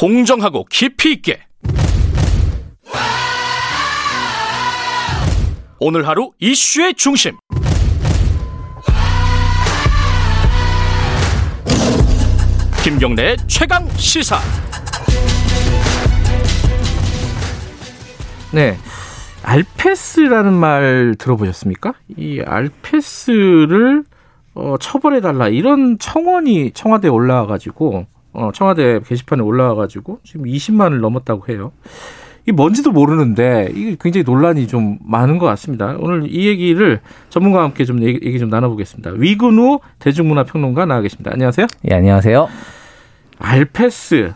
공정하고 깊이 있게 오늘 하루 이슈의 중심 김경래의 최강 시사 네. 알페스라는 말 들어보셨습니까? 이 알페스를 어, 처벌해달라 이런 청원이 청와대에 올라와가지고 어, 청와대 게시판에 올라와가지고 지금 20만을 넘었다고 해요. 이게 뭔지도 모르는데 이게 굉장히 논란이 좀 많은 것 같습니다. 오늘 이 얘기를 전문가와 함께 좀 얘기, 얘기 좀 나눠보겠습니다. 위근우 대중문화평론가 나와 계십니다. 안녕하세요. 예, 안녕하세요. 알페스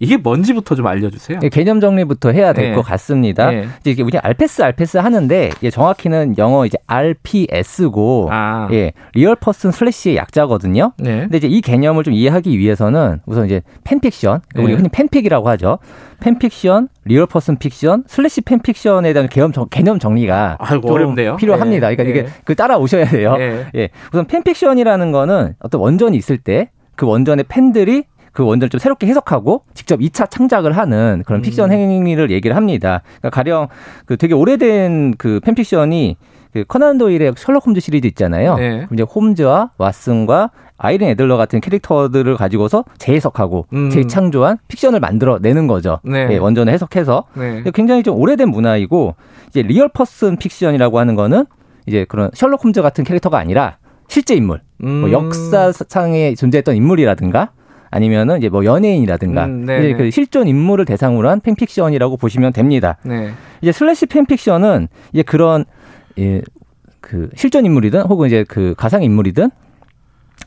이게 뭔지부터 좀 알려주세요. 예, 개념 정리부터 해야 될것 네. 같습니다. 네. 이제 우리 알페스 알페스 하는데 예, 정확히는 영어 이제 RPS고 아. 예, real person slash의 약자거든요. 네. 근데 이제 이 개념을 좀 이해하기 위해서는 우선 이제 팬픽션 네. 우리 흔히 팬픽이라고 하죠. 팬픽션, real person fiction, slash 팬픽션에 대한 개념, 정, 개념 정리가 아이고, 어렵네요. 필요합니다. 그러니까 이게 그 따라오셔야 돼요. 예. 우선 팬픽션이라는 거는 어떤 원전이 있을 때 그 원전의 팬들이 그 원전을 좀 새롭게 해석하고 직접 2차 창작을 하는 그런 픽션 음. 행위를 얘기를 합니다. 그러니까 가령 그 되게 오래된 그 팬픽션이 그 코난 도일의 셜록 홈즈 시리즈 있잖아요. 네. 이제 홈즈와 왓슨과 아이린 애들러 같은 캐릭터들을 가지고서 재해석하고 음. 재창조한 픽션을 만들어내는 거죠. 네. 네, 원전을 해석해서 네. 굉장히 좀 오래된 문화이고 이제 real person fiction이라고 하는 거는 이제 그런 셜록 홈즈 같은 캐릭터가 아니라 실제 인물, 뭐 음. 뭐 역사상에 존재했던 인물이라든가 아니면은 이제 뭐 연예인이라든가 음, 네, 이제 네. 그 실존 인물을 대상으로 한 팬픽션이라고 보시면 됩니다. 네. 이제 slash 팬픽션은 이제 그런 예, 그 실존 인물이든 혹은 이제 그 가상 인물이든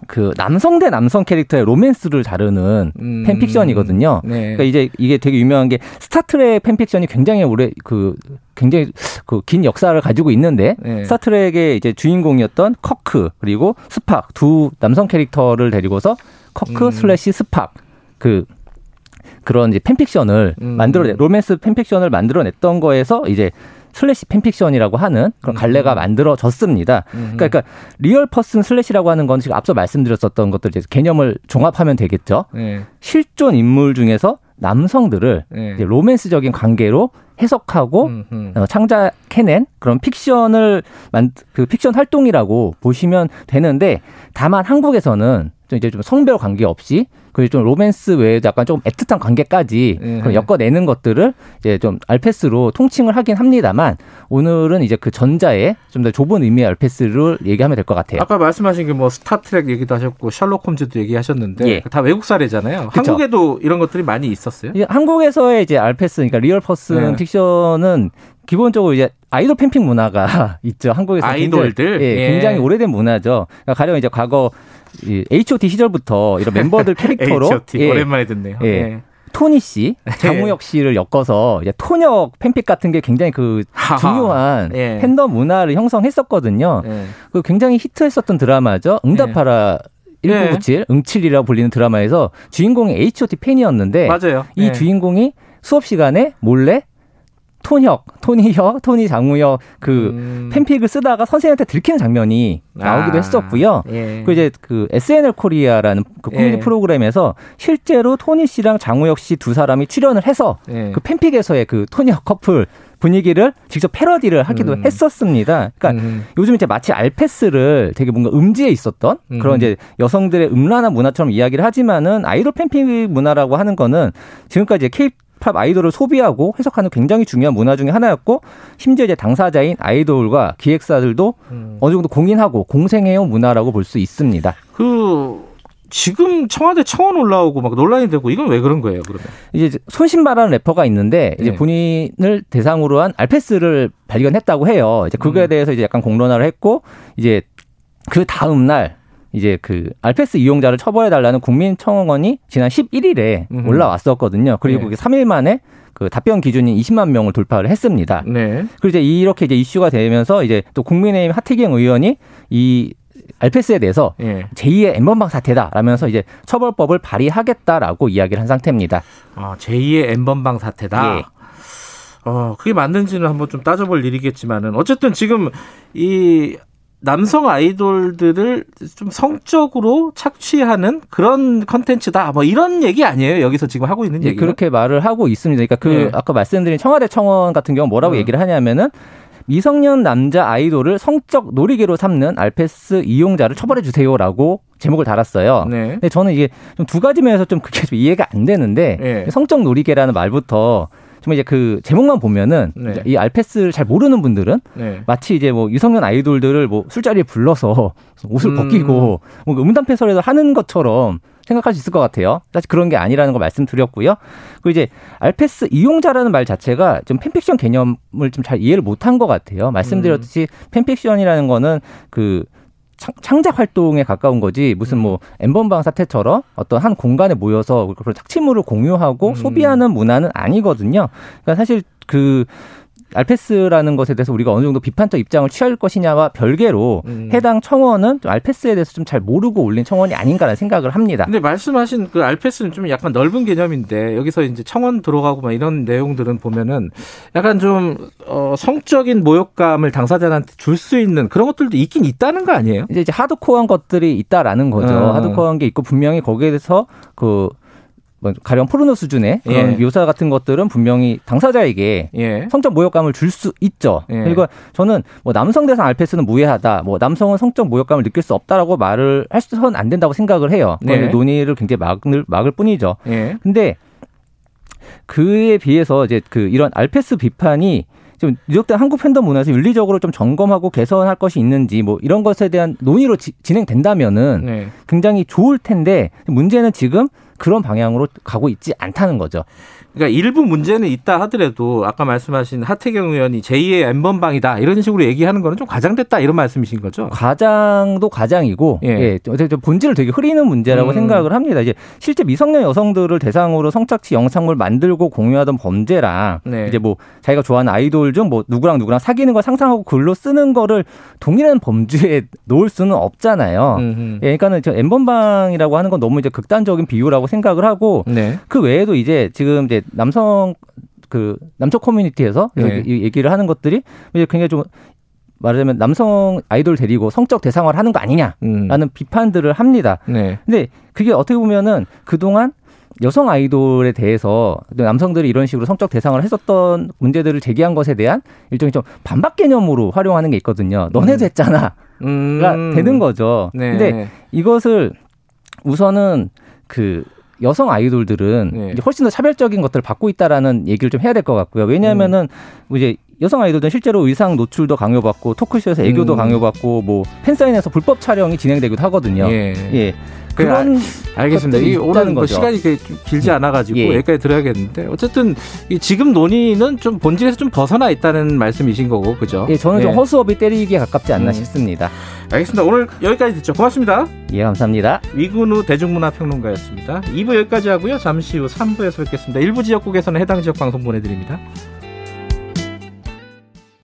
그 남성 대 남성 캐릭터의 로맨스를 다루는 음, 팬픽션이거든요. 네. 그러니까 이제 이게 되게 유명한 게 스타트랙 팬픽션이 굉장히 오래 그 굉장히 그 긴 역사를 가지고 있는데 네. 스타트랙의 이제 주인공이었던 커크 그리고 스팍 두 남성 캐릭터를 데리고서 커크 음. slash 스팍 그 그런 이제 팬픽션을 음. 만들어 로맨스 팬픽션을 만들어냈던 거에서 이제 slash 팬픽션이라고 하는 그런 갈래가 음. 만들어졌습니다. 음. 그러니까, real person slash라고 하는 건 지금 앞서 말씀드렸었던 것들 이제 개념을 종합하면 되겠죠. 네. 실존 인물 중에서 남성들을 네. 로맨스적인 관계로 해석하고 음흠. 어, 창작해낸 그런 픽션을 만 그 픽션 활동이라고 보시면 되는데 다만 한국에서는 좀 이제 좀 성별 관계 없이 그리고 좀 로맨스 외에도 약간 조금 애틋한 관계까지 네. 엮어내는 것들을 이제 좀 알페스로 통칭을 하긴 합니다만 오늘은 이제 그 전자의 좀 더 좁은 의미의 알페스를 얘기하면 될 것 같아요. 아까 말씀하신 게 뭐 스타트랙 얘기도 하셨고 셜록 홈즈도 얘기하셨는데 예. 다 외국 사례잖아요. 그쵸? 한국에도 이런 것들이 많이 있었어요. 한국에서의 이제 알페스 그러니까 real person 네. fiction은 기본적으로 이제 아이돌 팬픽 문화가 있죠. 한국에서 아이돌들 굉장히, 예, 굉장히 오래된 문화죠. 그러니까 가령 이제 과거 이 H.O.T 시절부터 이런 멤버들 캐릭터로 H.O.T. 예, 오랜만에 듣네요. 예. 예. 토니 씨, 네. 장우혁 씨를 엮어서 이제 톤혁 팬픽 같은 게 굉장히 그 중요한 예. 팬덤 문화를 형성했었거든요. 예. 그 굉장히 히트했었던 드라마죠. 응답하라 예. 1997, 응칠이라고 불리는 드라마에서 주인공이 H.O.T 팬이었는데 맞아요. 이 예. 주인공이 수업 시간에 몰래 톤혁, 토니혁, 토니 장우혁 그 음. 팬픽을 쓰다가 선생님한테 들키는 장면이 나오기도 아. 했었고요. 예. 그리고 이제 그 SNL 코리아라는 그 코미디 예. 프로그램에서 실제로 토니 씨랑 장우혁 씨 두 사람이 출연을 해서 예. 그 팬픽에서의 그 토니혁 커플 분위기를 직접 패러디를 하기도 음. 했었습니다. 그러니까 음. 요즘 이제 마치 알페스를 되게 뭔가 음지에 있었던 음. 그런 이제 여성들의 음란한 문화처럼 이야기를 하지만은 아이돌 팬픽 문화라고 하는 거는 지금까지 K 힙합 아이돌을 소비하고 해석하는 굉장히 중요한 문화 중의 하나였고 심지어 이제 당사자인 아이돌과 기획사들도 음. 어느 정도 공인하고 공생해온 문화라고 볼 수 있습니다. 그 지금 청와대 청원 올라오고 막 논란이 되고 이건 왜 그런 거예요, 그러면? 이제 손신바라는 래퍼가 있는데 이제 네. 본인을 대상으로 한 알패스를 발견했다고 해요. 이제 그거에 음. 대해서 이제 약간 공론화를 했고 이제 그 다음 날 이제 그 알패스 이용자를 처벌해 달라는 국민청원이 지난 11일에 음. 올라왔었거든요. 그리고 네. 3일 만에 그 답변 기준인 20만 명을 돌파를 했습니다. 네. 그리고 이제 이렇게 이제 이슈가 되면서 이제 또 국민의힘 하태경 의원이 이 알패스에 대해서 예. 제2의 엠번방 사태다라면서 이제 처벌법을 발의하겠다라고 이야기를 한 상태입니다. 아, 제2의 엠번방 사태다. 예. 어, 그게 맞는지는 한번 좀 따져볼 일이겠지만은 어쨌든 지금 이 남성 아이돌들을 좀 성적으로 착취하는 그런 컨텐츠다. 뭐 이런 얘기 아니에요. 여기서 지금 하고 있는 얘기. 그렇게 말을 하고 있습니다. 그러니까 그 네. 아까 말씀드린 청와대 청원 같은 경우 뭐라고 음. 얘기를 하냐면은 미성년 남자 아이돌을 성적 놀이개로 삼는 알페스 이용자를 처벌해 주세요라고 제목을 달았어요. 네. 근데 저는 이게 좀 두 가지 면에서 좀 그게 좀 이해가 안 되는데 네. 성적 놀이개라는 말부터 정말 이제 그 제목만 보면은 네. 이 알페스를 잘 모르는 분들은 네. 마치 이제 뭐 유성년 아이돌들을 뭐 술자리에 불러서 옷을 음. 벗기고 뭐 음담 패설에서 하는 것처럼 생각할 수 있을 것 같아요. 사실 그런 게 아니라는 걸 말씀드렸고요. 그리고 이제 알페스 이용자라는 말 자체가 좀 팬픽션 개념을 좀 잘 이해를 못한 것 같아요. 말씀드렸듯이 음. 팬픽션이라는 거는 그 창작 활동에 가까운 거지 무슨 뭐 엠번방 사태처럼 어떤 한 공간에 모여서 그런 착취물을 공유하고 음. 소비하는 문화는 아니거든요. 그러니까 사실 그 알페스라는 것에 대해서 우리가 어느 정도 비판적 입장을 취할 것이냐와 별개로 음. 해당 청원은 좀 알페스에 대해서 좀 잘 모르고 올린 청원이 아닌가라는 생각을 합니다. 근데 말씀하신 그 알페스는 좀 약간 넓은 개념인데 여기서 이제 청원 들어가고 막 이런 내용들은 보면은 약간 좀 어, 성적인 모욕감을 당사자한테 줄 수 있는 그런 것들도 있긴 있다는 거 아니에요? 이제, 이제 하드코어한 것들이 있다라는 거죠. 어. 하드코어한 게 있고 분명히 거기에 대해서 그 뭐 가령 포르노 수준의 그런 예. 묘사 같은 것들은 분명히 당사자에게 예. 성적 모욕감을 줄 수 있죠. 예. 그리고 저는 뭐 남성 대상 알패스는 무해하다. 뭐 남성은 성적 모욕감을 느낄 수 없다라고 말을 할 수는 안 된다고 생각을 해요. 네. 논의를 굉장히 막을 막을 뿐이죠. 예. 근데 그에 비해서 이제 그 이런 알패스 비판이 좀 누적된 한국 팬덤 문화에서 윤리적으로 좀 점검하고 개선할 것이 있는지 뭐 이런 것에 대한 논의로 지, 진행된다면은 네. 굉장히 좋을 텐데 문제는 지금 그런 방향으로 가고 있지 않다는 거죠. 그러니까 일부 문제는 있다 하더라도 아까 말씀하신 하태경 의원이 제2의 엠번방이다 이런 식으로 얘기하는 거는 좀 과장됐다 이런 말씀이신 거죠? 과장도 과장이고 예. 예 본질을 되게 흐리는 문제라고 음. 생각을 합니다. 이제 실제 미성년 여성들을 대상으로 성착취 영상물 만들고 공유하던 범죄랑 네. 이제 뭐 자기가 좋아하는 아이돌 중 뭐 누구랑 누구랑 사귀는 걸 상상하고 글로 쓰는 거를 동일한 범죄에 놓을 수는 없잖아요. 예, 그러니까는 저 엠번방이라고 하는 건 너무 이제 극단적인 비유라고 생각을 하고 네. 그 외에도 이제 지금 이제 남성 그 남쪽 커뮤니티에서 네. 얘기를 하는 것들이 이제 굉장히 좀 말하자면 남성 아이돌 데리고 성적 대상화를 하는 거 아니냐라는 음. 비판들을 합니다. 네. 근데 그게 어떻게 보면은 그동안 여성 아이돌에 대해서 남성들이 이런 식으로 성적 대상을 했었던 문제들을 제기한 것에 대한 일종의 좀 반박 개념으로 활용하는 게 있거든요. 너네도 음. 했잖아. 가 음. 되는 거죠. 네. 근데 이것을 우선은 그 여성 아이돌들은 네. 이제 훨씬 더 차별적인 것들을 받고 있다라는 얘기를 좀 해야 될 것 같고요. 왜냐하면은 음. 이제 여성 아이돌들은 실제로 의상 노출도 강요받고 토크쇼에서 애교도 음. 강요받고 뭐 팬사인에서 불법 촬영이 진행되기도 하거든요. 예. 예. 그 그런 아, 알겠습니다. 이 오늘 뭐 시간이 좀 길지 음. 않아 가지고 예. 여기까지 들어야겠는데 어쨌든 이 지금 논의는 좀 본질에서 좀 벗어나 있다는 말씀이신 거고 그죠? 예, 저는 예. 좀 허수업이 때리기에 가깝지 않나 음. 싶습니다. 알겠습니다. 오늘 여기까지 듣죠. 고맙습니다. 예, 감사합니다. 위근우 대중문화평론가였습니다. 2부 여기까지 하고요. 잠시 후 3부에서 뵙겠습니다. 일부 지역국에서는 해당 지역 방송 보내드립니다.